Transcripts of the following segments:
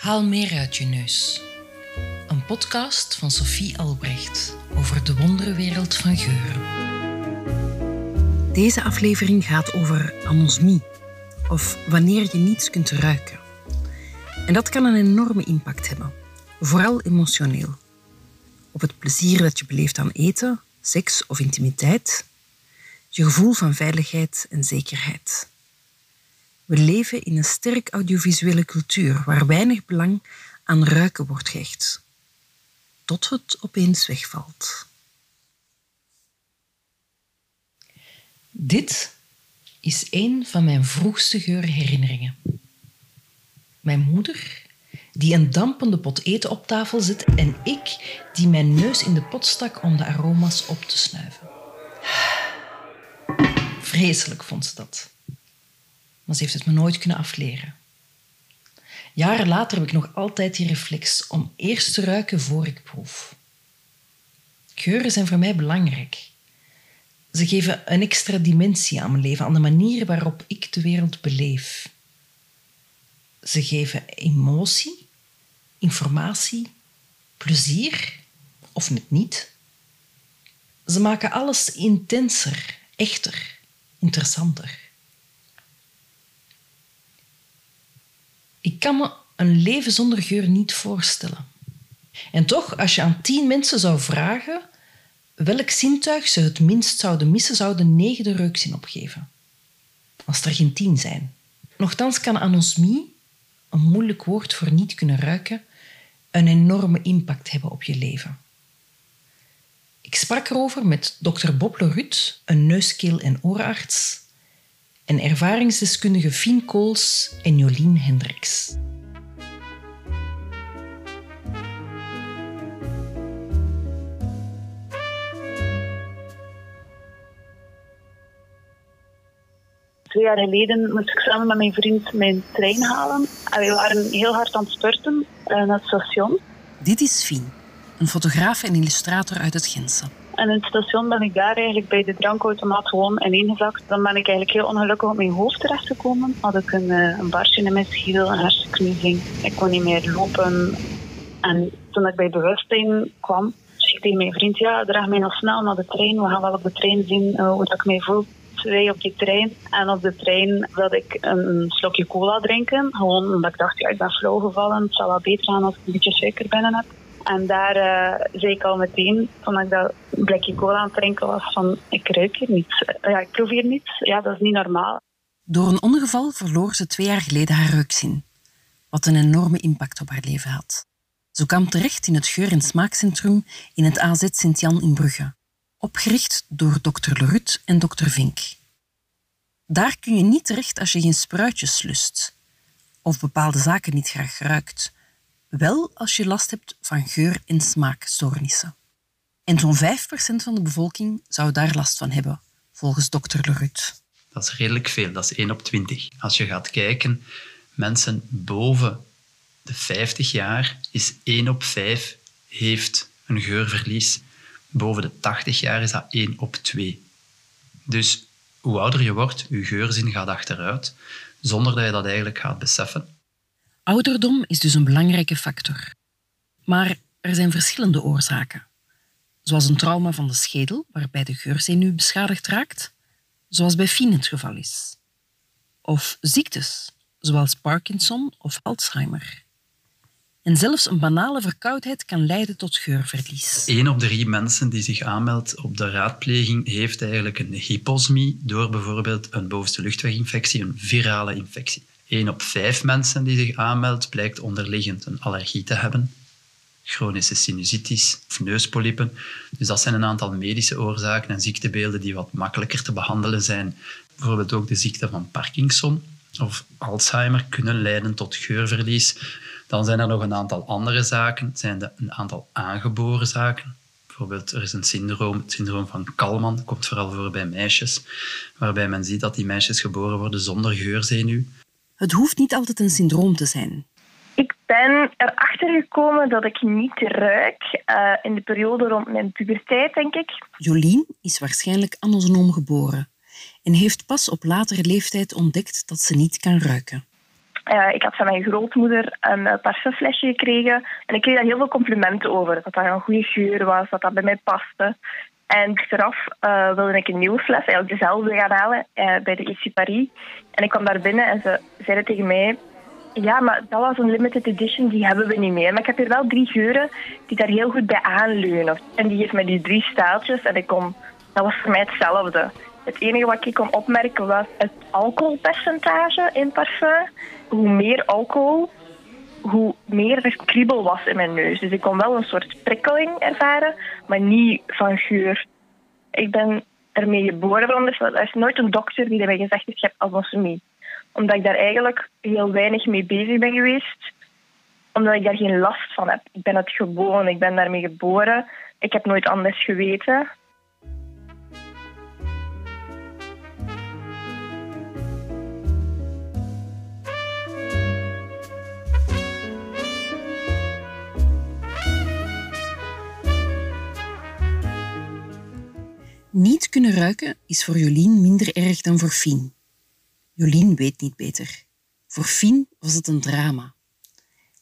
Haal meer uit je neus. Een podcast van Sophie Albrecht over de wonderenwereld van geuren. Deze aflevering gaat over anosmie, of wanneer je niets kunt ruiken. En dat kan een enorme impact hebben, vooral emotioneel. Op het plezier dat je beleeft aan eten, seks of intimiteit, je gevoel van veiligheid en zekerheid. We leven in een sterk audiovisuele cultuur waar weinig belang aan ruiken wordt gehecht, tot het opeens wegvalt. Dit is een van mijn vroegste geurherinneringen. Mijn moeder, die een dampende pot eten op tafel zet, en ik, die mijn neus in de pot stak om de aroma's op te snuiven. Vreselijk vond ze dat maar ze heeft het me nooit kunnen afleren. Jaren later heb ik nog altijd die reflex om eerst te ruiken voor ik proef. Geuren zijn voor mij belangrijk. Ze geven een extra dimensie aan mijn leven, aan de manier waarop ik de wereld beleef. Ze geven emotie, informatie, plezier of net niet. Ze maken alles intenser, echter, interessanter. Ik kan me een leven zonder geur niet voorstellen. En toch, als je aan tien mensen zou vragen welk zintuig ze het minst zouden missen, zouden negen de reukzin opgeven. Als er geen tien zijn. Nochtans kan anosmie, een moeilijk woord voor niet kunnen ruiken, een enorme impact hebben op je leven. Ik sprak erover met dokter Bob Lerut, een neuskeel- en oorarts, en ervaringsdeskundige Fien Kools en Jolien Hendricks. Twee jaar geleden moest ik samen met mijn vriend mijn trein halen. En we waren heel hard aan het spurten eh, naar het station. Dit is Fien, een fotograaf en illustrator uit het Gentse. En in het station ben ik daar eigenlijk bij de drankautomaat gewoon ineengezakt. Dan ben ik eigenlijk heel ongelukkig op mijn hoofd terechtgekomen. Had ik een, eh, een barstje in mijn schedel, een hersenknuzing. Ik kon niet meer lopen. En toen ik bij bewustzijn kwam, zei ik tegen mijn vriend, ja, draag mij nog snel naar de trein. We gaan wel op de trein zien uh, hoe dat ik mij voel. Twee op die trein. En op de trein wilde ik een slokje cola drinken. Gewoon omdat ik dacht, ja, ik ben flauw gevallen. Het zal wel beter gaan als ik een beetje suiker binnen heb. En daar uh, zei ik al meteen, toen ik dat blikje cola aan het drinken was, van ik ruik hier niets. Ja, ik proef hier niets. Ja, dat is niet normaal. Door een ongeval verloor ze twee jaar geleden haar reukzin, wat een enorme impact op haar leven had. Ze kwam terecht in het geur- en smaakcentrum in het AZ Sint-Jan in Brugge, opgericht door dokter Lerut en dokter Vink. Daar kun je niet terecht als je geen spruitjes lust of bepaalde zaken niet graag ruikt, wel als je last hebt van geur- en smaakstoornissen. En zo'n 5% van de bevolking zou daar last van hebben, volgens dokter Lerut. Dat is redelijk veel, dat is 1 op 20. Als je gaat kijken, mensen boven de 50 jaar is 1 op 5 heeft een geurverlies. Boven de 80 jaar is dat 1 op 2. Dus hoe ouder je wordt, je geurzin gaat achteruit, zonder dat je dat eigenlijk gaat beseffen. Ouderdom is dus een belangrijke factor. Maar er zijn verschillende oorzaken. Zoals een trauma van de schedel, waarbij de geurzenuw beschadigd raakt, zoals bij Fien het geval is. Of ziektes, zoals Parkinson of Alzheimer. En zelfs een banale verkoudheid kan leiden tot geurverlies. Eén op drie mensen die zich aanmeldt op de raadpleging heeft eigenlijk een hyposmie door bijvoorbeeld een bovenste luchtweginfectie, een virale infectie. 1 op 5 mensen die zich aanmeldt blijkt onderliggend een allergie te hebben. Chronische sinusitis of neuspolypen. Dus dat zijn een aantal medische oorzaken en ziektebeelden die wat makkelijker te behandelen zijn. Bijvoorbeeld ook de ziekte van Parkinson of Alzheimer kunnen leiden tot geurverlies. Dan zijn er nog een aantal andere zaken. Zijn een aantal aangeboren zaken. Bijvoorbeeld, er is een syndroom, het syndroom van Kalman, komt vooral voor bij meisjes, waarbij men ziet dat die meisjes geboren worden zonder geurzenuw. Het hoeft niet altijd een syndroom te zijn. Ik ben erachter gekomen dat ik niet ruik uh, in de periode rond mijn puberteit, denk ik. Jolien is waarschijnlijk anosonoom geboren en heeft pas op latere leeftijd ontdekt dat ze niet kan ruiken. Uh, ik had van mijn grootmoeder een uh, parfumflesje gekregen. En ik kreeg daar heel veel complimenten over. Dat dat een goede geur was, dat dat bij mij paste. En achteraf uh, wilde ik een nieuwe fles, eigenlijk dezelfde gaan halen bij de IC Paris. En ik kwam daar binnen en ze zeiden tegen mij... Ja, maar dat was een limited edition, die hebben we niet meer. Maar ik heb hier wel drie geuren die daar heel goed bij aanleunen. En die geeft me die drie staaltjes en ik kom... Dat was voor mij hetzelfde. Het enige wat ik kon opmerken was het alcoholpercentage in parfum. Hoe meer alcohol, hoe meer er kriebel was in mijn neus. Dus ik kon wel een soort prikkeling ervaren, maar niet van geur. Ik ben ermee geboren, want er is nooit een dokter die mij gezegd heeft, je hebt anosmie. Omdat ik daar eigenlijk heel weinig mee bezig ben geweest. Omdat ik daar geen last van heb. Ik ben het gewoon, ik ben daarmee geboren. Ik heb nooit anders geweten. Niet kunnen ruiken is voor Jolien minder erg dan voor Fien. Jolien weet niet beter. Voor Fien was het een drama.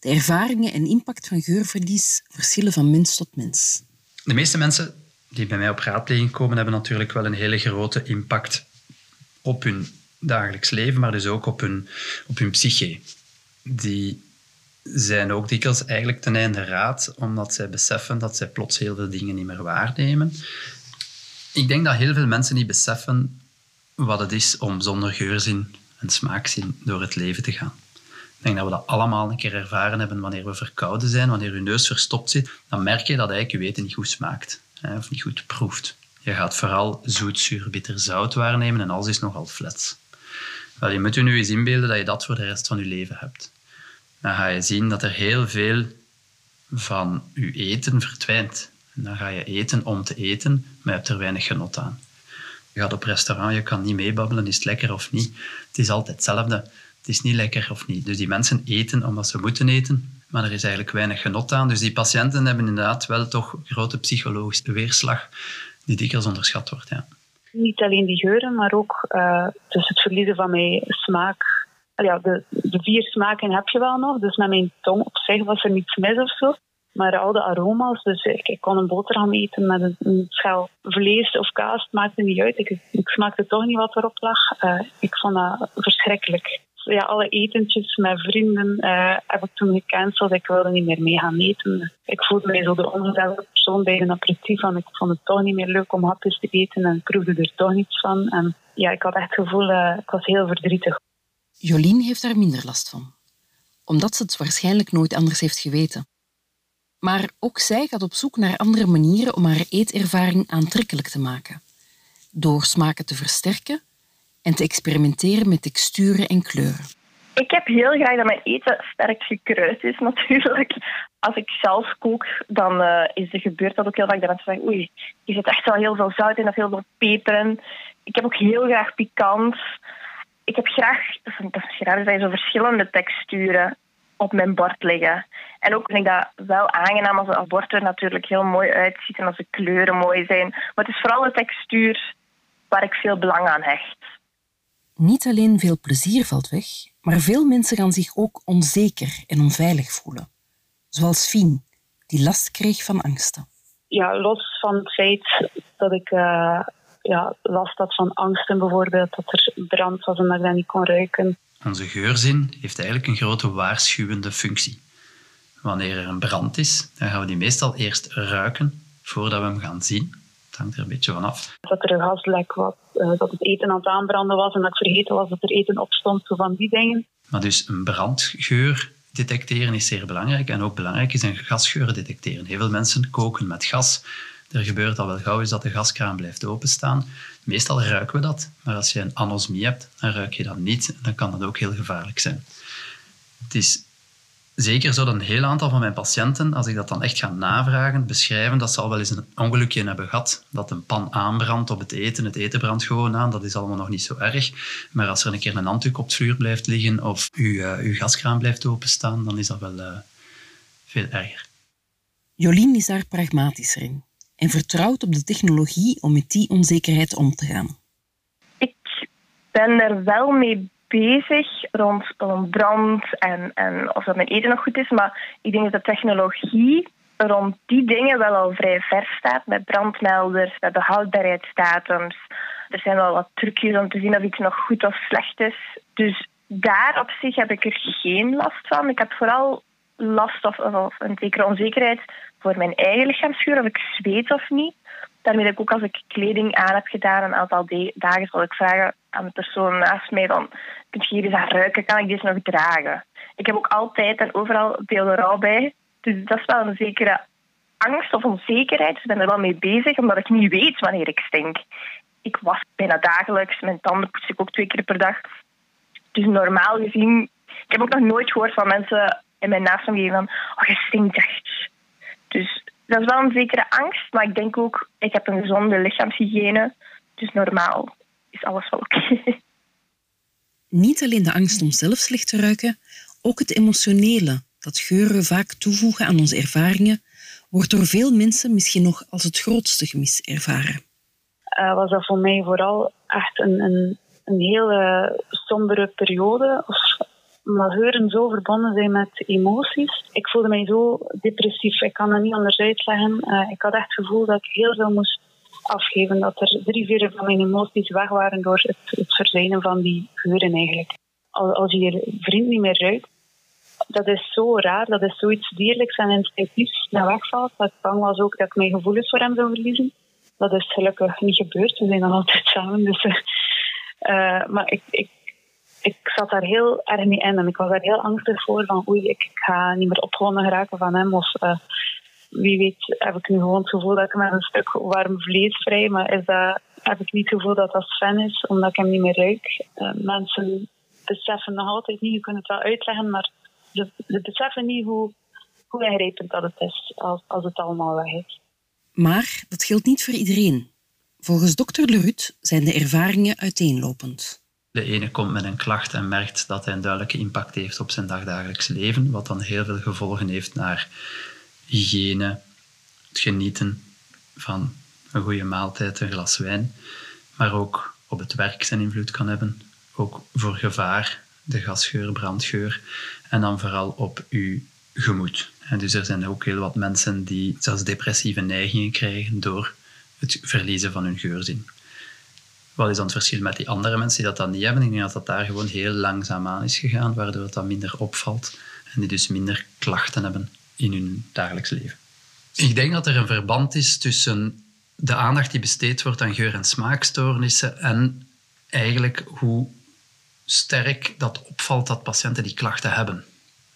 De ervaringen en impact van geurverlies verschillen van mens tot mens. De meeste mensen die bij mij op raadpleging komen, hebben natuurlijk wel een hele grote impact op hun dagelijks leven, maar dus ook op hun, op hun psyche. Die zijn ook dikwijls eigenlijk ten einde raad, omdat zij beseffen dat zij plots heel veel dingen niet meer waarnemen. Ik denk dat heel veel mensen niet beseffen wat het is om zonder geurzin en smaakszin door het leven te gaan. Ik denk dat we dat allemaal een keer ervaren hebben wanneer we verkouden zijn, wanneer je neus verstopt zit. Dan merk je dat eigenlijk je eten niet goed smaakt hè, of niet goed proeft. Je gaat vooral zoet, zuur, bitter, zout waarnemen en alles is nogal flats. Wel, je moet je nu eens inbeelden dat je dat voor de rest van je leven hebt. Dan ga je zien dat er heel veel van je eten verdwijnt dan ga je eten om te eten, maar je hebt er weinig genot aan. Je gaat op restaurant, je kan niet meebabbelen, is het lekker of niet. Het is altijd hetzelfde. Het is niet lekker of niet. Dus die mensen eten omdat ze moeten eten, maar er is eigenlijk weinig genot aan. Dus die patiënten hebben inderdaad wel toch grote psychologische weerslag die dikwijls onderschat wordt. Ja. Niet alleen die geuren, maar ook uh, dus het verliezen van mijn smaak. Ja, de, de vier smaken heb je wel nog, dus met mijn tong op zich was er niets mis of zo. Maar al de aroma's, dus ik, ik kon een boterham eten met een, een schel vlees of kaas, het maakte niet uit. Ik, ik smaakte toch niet wat erop lag. Uh, ik vond dat verschrikkelijk. Ja, alle etentjes met vrienden uh, heb ik toen gecanceld. Ik wilde niet meer mee gaan eten. Ik voelde mij zo de ongezellige persoon bij een aperitief. Ik vond het toch niet meer leuk om hapjes te eten en ik proefde er toch niets van. En ja, ik had echt het gevoel, uh, ik was heel verdrietig. Jolien heeft daar minder last van. Omdat ze het waarschijnlijk nooit anders heeft geweten. Maar ook zij gaat op zoek naar andere manieren om haar eetervaring aantrekkelijk te maken. Door smaken te versterken en te experimenteren met texturen en kleuren. Ik heb heel graag dat mijn eten sterk gekruid is, natuurlijk. Als ik zelf kook, dan uh, is er gebeurd dat ook heel vaak dat mensen zeggen oei, je zit echt wel heel veel zout in of heel veel peper in. Ik heb ook heel graag pikant. Ik heb graag, dat is, dat graag, zijn zo verschillende texturen op mijn bord liggen. En ook vind ik dat wel aangenaam als een bord er natuurlijk heel mooi uitziet en als de kleuren mooi zijn. Maar het is vooral de textuur waar ik veel belang aan hecht. Niet alleen veel plezier valt weg, maar veel mensen gaan zich ook onzeker en onveilig voelen. Zoals Fien, die last kreeg van angsten. Ja, los van het feit dat ik uh, ja, last had van angsten bijvoorbeeld, dat er brand was en dat ik dat niet kon ruiken. Onze geurzin heeft eigenlijk een grote waarschuwende functie. Wanneer er een brand is, dan gaan we die meestal eerst ruiken voordat we hem gaan zien. Het hangt er een beetje van af. Dat er een gaslek was, eh, dat het eten aan het aanbranden was en dat ik vergeten was dat er eten op stond, zo van die dingen. Maar dus een brandgeur detecteren is zeer belangrijk. En ook belangrijk is een gasgeur detecteren. Heel veel mensen koken met gas. Er gebeurt al wel gauw is dat de gaskraan blijft openstaan. Meestal ruiken we dat, maar als je een anosmie hebt, dan ruik je dat niet. Dan kan dat ook heel gevaarlijk zijn. Het is zeker zo dat een heel aantal van mijn patiënten, als ik dat dan echt ga navragen, beschrijven dat ze al wel eens een ongelukje hebben gehad. Dat een pan aanbrandt op het eten, het eten brandt gewoon aan, dat is allemaal nog niet zo erg. Maar als er een keer een handdoek op het vuur blijft liggen of uw, uh, uw gaskraan blijft openstaan, dan is dat wel uh, veel erger. Jolien is daar pragmatischer in en vertrouwt op de technologie om met die onzekerheid om te gaan. Ik ben er wel mee bezig rond, rond brand en, en of dat mijn eten nog goed is. Maar ik denk dat de technologie rond die dingen wel al vrij ver staat. Met brandmelders, met de houdbaarheidsdatums. Er zijn wel wat trucjes om te zien of iets nog goed of slecht is. Dus daar op zich heb ik er geen last van. Ik heb vooral last of, of een zekere onzekerheid voor mijn eigen lichaamsgeur, of ik zweet of niet. Daarmee dat ik ook als ik kleding aan heb gedaan een aantal dagen, zal ik vragen aan de persoon naast mij van, kun je hier eens aan ruiken, kan ik deze nog dragen? Ik heb ook altijd en overal deodorant bij, dus dat is wel een zekere angst of onzekerheid. Dus ik ben er wel mee bezig, omdat ik niet weet wanneer ik stink. Ik was bijna dagelijks, mijn tanden poets ik ook twee keer per dag. Dus normaal gezien, ik heb ook nog nooit gehoord van mensen in mijn naastomgeving van, oh, je stinkt echt. Dus dat is wel een zekere angst, maar ik denk ook, ik heb een gezonde lichaamshygiëne, dus normaal is alles wel oké. Niet alleen de angst om zelf slecht te ruiken, ook het emotionele dat geuren vaak toevoegen aan onze ervaringen, wordt door veel mensen misschien nog als het grootste gemis ervaren. Uh, was dat voor mij vooral echt een, een, een hele sombere periode. Of, omdat geuren zo verbonden zijn met emoties. Ik voelde mij zo depressief. Ik kan dat niet anders uitleggen. Uh, ik had echt het gevoel dat ik heel veel moest afgeven. Dat er drie vierde van mijn emoties weg waren door het, het van die geuren eigenlijk. Als je je vriend niet meer ruikt, dat is zo raar. Dat is zoiets dierlijks en instinctiefs dat wegvalt. Dat ik bang was ook dat ik mijn gevoelens voor hem zou verliezen. Dat is gelukkig niet gebeurd. We zijn nog altijd samen. Dus, uh, maar ik, ik, ik zat daar heel erg mee in. En ik was daar heel angstig voor. Van oei, ik, ga niet meer opgewonden geraken van hem. Of uh, wie weet heb ik nu gewoon het gevoel dat ik met een stuk warm vlees vrij. Maar is dat, heb ik niet het gevoel dat dat Sven is. Omdat ik hem niet meer ruik. Uh, mensen beseffen nog altijd niet. Je kunt het wel uitleggen. Maar ze, ze beseffen niet hoe, hoe ingrijpend dat het is als, als het allemaal weg is. Maar dat geldt niet voor iedereen. Volgens dokter Lerut zijn de ervaringen uiteenlopend. De ene komt met een klacht en merkt dat hij een duidelijke impact heeft op zijn dagdagelijks leven, wat dan heel veel gevolgen heeft naar hygiëne, het genieten van een goede maaltijd, een glas wijn, maar ook op het werk zijn invloed kan hebben, ook voor gevaar, de gasgeur, brandgeur, en dan vooral op uw gemoed. En dus er zijn ook heel wat mensen die zelfs depressieve neigingen krijgen door het verliezen van hun geurzin. Wat is dan het verschil met die andere mensen die dat dan niet hebben? Ik denk dat dat daar gewoon heel langzaam aan is gegaan, waardoor het dan minder opvalt en die dus minder klachten hebben in hun dagelijks leven. Ik denk dat er een verband is tussen de aandacht die besteed wordt aan geur- en smaakstoornissen en eigenlijk hoe sterk dat opvalt dat patiënten die klachten hebben.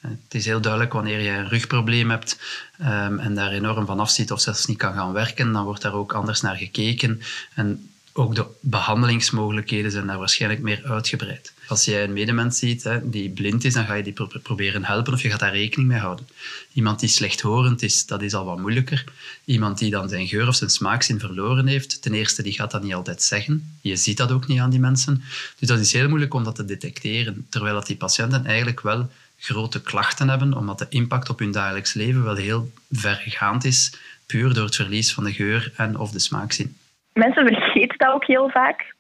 Het is heel duidelijk wanneer je een rugprobleem hebt um, en daar enorm van afziet of zelfs niet kan gaan werken, dan wordt daar ook anders naar gekeken. En ook de behandelingsmogelijkheden zijn daar waarschijnlijk meer uitgebreid. Als jij een medemens ziet hè, die blind is, dan ga je die proberen helpen of je gaat daar rekening mee houden. Iemand die slechthorend is, dat is al wat moeilijker. Iemand die dan zijn geur of zijn smaakzin verloren heeft, ten eerste, die gaat dat niet altijd zeggen. Je ziet dat ook niet aan die mensen. Dus dat is heel moeilijk om dat te detecteren. Terwijl dat die patiënten eigenlijk wel grote klachten hebben, omdat de impact op hun dagelijks leven wel heel vergaand is, puur door het verlies van de geur en of de smaakzin. Mensen vergeten dat ook heel vaak,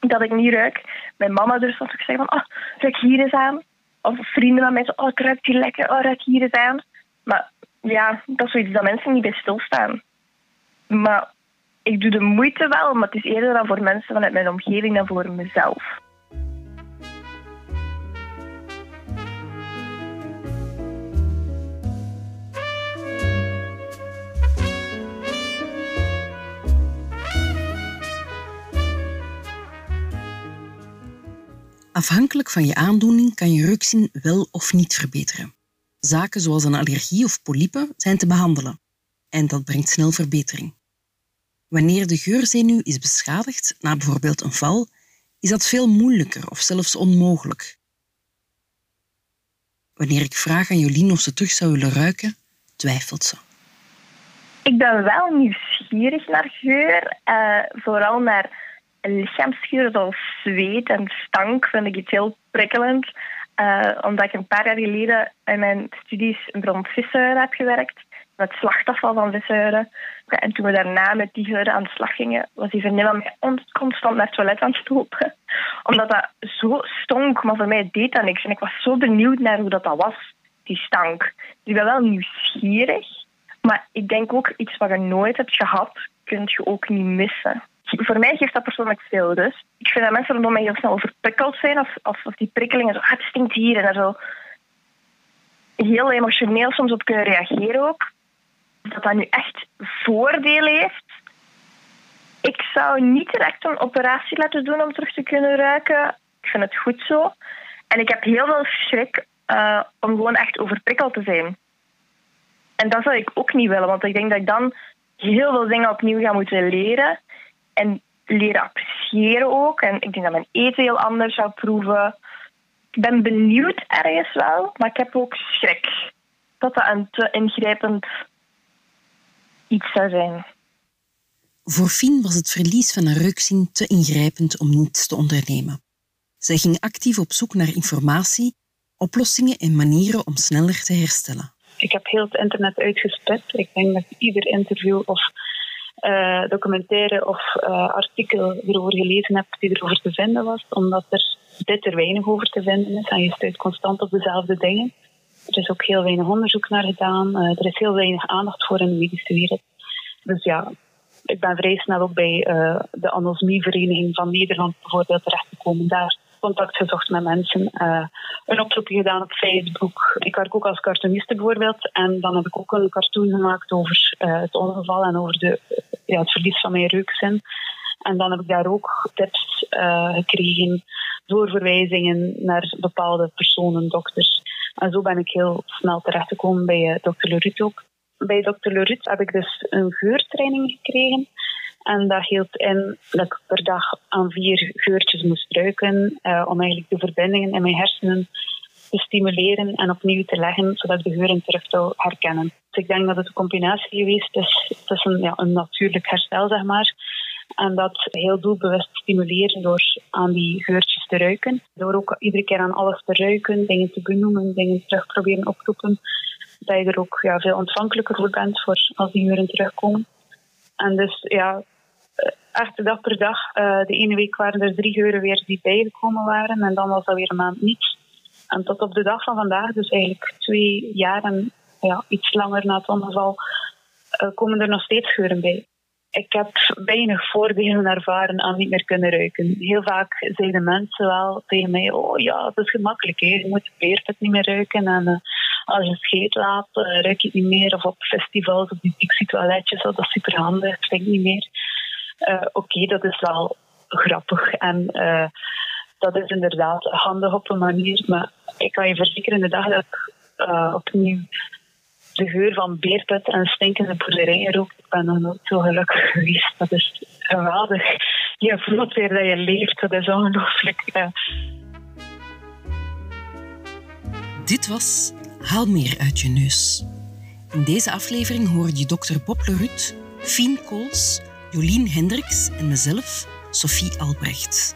dat ik niet ruik. Mijn mama durft soms ook zeggen van, oh, ruik hier eens aan. Of vrienden van mij oh, ik ruik hier lekker, oh, ruik hier eens aan. Maar ja, dat is zoiets dat mensen niet bij stilstaan. Maar ik doe de moeite wel, maar het is eerder dan voor mensen vanuit mijn omgeving dan voor mezelf. Afhankelijk van je aandoening kan je reukzin wel of niet verbeteren. Zaken zoals een allergie of polypen zijn te behandelen en dat brengt snel verbetering. Wanneer de geurzenuw is beschadigd, na bijvoorbeeld een val, is dat veel moeilijker of zelfs onmogelijk. Wanneer ik vraag aan Jolien of ze terug zou willen ruiken, twijfelt ze. Ik ben wel nieuwsgierig naar geur, uh, vooral naar lichaamsgeur zoals zweet en stank vind ik iets heel prikkelend. Uh, omdat ik een paar jaar geleden in mijn studies rond vissen heb gewerkt. met slachtafval van vishuiden. En toen we daarna met die huiden aan de slag gingen, was die van mij constant naar het toilet aan het lopen. Omdat dat zo stonk, maar voor mij deed dat niks. En ik was zo benieuwd naar hoe dat, dat was, die stank. Dus ik ben wel nieuwsgierig. Maar ik denk ook iets wat je nooit hebt gehad, kun je ook niet missen. Voor mij geeft dat persoonlijk veel dus. Ik vind dat mensen rondom mij heel snel overprikkeld zijn. Of, of, die prikkelingen zo, ah, het stinkt hier. En er zo heel emotioneel soms op kunnen reageren ook. Dat dat nu echt voordelen heeft. Ik zou niet direct een operatie laten doen om terug te kunnen ruiken. Ik vind het goed zo. En ik heb heel veel schrik uh, om gewoon echt overprikkeld te zijn. En dat zou ik ook niet willen, want ik denk dat ik dan heel veel dingen opnieuw ga moeten leren. En leren appreciëren ook. En ik denk dat mijn eten heel anders zou proeven. Ik ben benieuwd ergens wel, maar ik heb ook schrik dat dat een te ingrijpend iets zou zijn. Voor Fien was het verlies van haar reukzin te ingrijpend om niets te ondernemen. Zij ging actief op zoek naar informatie, oplossingen en manieren om sneller te herstellen. Ik heb heel het internet uitgespit. Ik denk dat ieder interview of uh, documentaire of uh, artikel erover gelezen heb die erover te vinden was, omdat er dit er weinig over te vinden is en je stuit constant op dezelfde dingen. Er is ook heel weinig onderzoek naar gedaan. Uh, er is heel weinig aandacht voor in de medische wereld. Dus ja, ik ben vrij snel ook bij de Anosmie-vereniging van Nederland bijvoorbeeld terechtgekomen daar contact gezocht met mensen, uh, een oproepje gedaan op Facebook. Ik werk ook als cartooniste bijvoorbeeld en dan heb ik ook een cartoon gemaakt over uh, het ongeval en over de, ja, het verlies van mijn reukzin. En dan heb ik daar ook tips uh, gekregen, doorverwijzingen naar bepaalde personen, dokters. En zo ben ik heel snel terechtgekomen bij dokter Lerut ook. Bij dokter Lerut heb ik dus een geurtraining gekregen. En dat hield in dat ik per dag aan vier geurtjes moest ruiken uh, om eigenlijk de verbindingen in mijn hersenen te stimuleren en opnieuw te leggen, zodat ik de geuren terug zou herkennen. Dus ik denk dat het een combinatie geweest is tussen ja, een natuurlijk herstel, zeg maar, en dat heel doelbewust stimuleren door aan die geurtjes te ruiken. Door ook iedere keer aan alles te ruiken, dingen te benoemen, dingen terug proberen oproepen. Dat je er ook ja, veel ontvankelijker voor bent voor als die geuren terugkomen. En dus ja, echt dag per dag. Uh, de ene week waren er drie geuren weer die bijgekomen waren en dan was dat weer een maand niet. En tot op de dag van vandaag, dus eigenlijk twee jaren, ja, iets langer na het ongeval, uh, komen er nog steeds geuren bij. Ik heb weinig voordelen ervaren aan niet meer kunnen ruiken. Heel vaak zeiden mensen wel tegen mij: Oh ja, het is gemakkelijk, je moet het niet meer ruiken. En uh, als je scheet laat, ruik je het niet meer. Of op festivals, op die toiletjes, dat is super handig, het niet meer. Uh, Oké, dat is wel grappig en uh, dat is inderdaad handig op een manier. Maar ik kan je verzekeren, de dag dat ik uh, opnieuw de geur van beerput en stinkende boerderijen rook, ik ben nog nooit zo gelukkig geweest. Dat is geweldig. Je voelt weer dat je leeft, dat is ongelooflijk. Dit was Haal meer uit je neus. In deze aflevering hoorde je dokter Bob Lerut, Fien Kools, Jolien Hendricks en mezelf, Sophie Albrecht.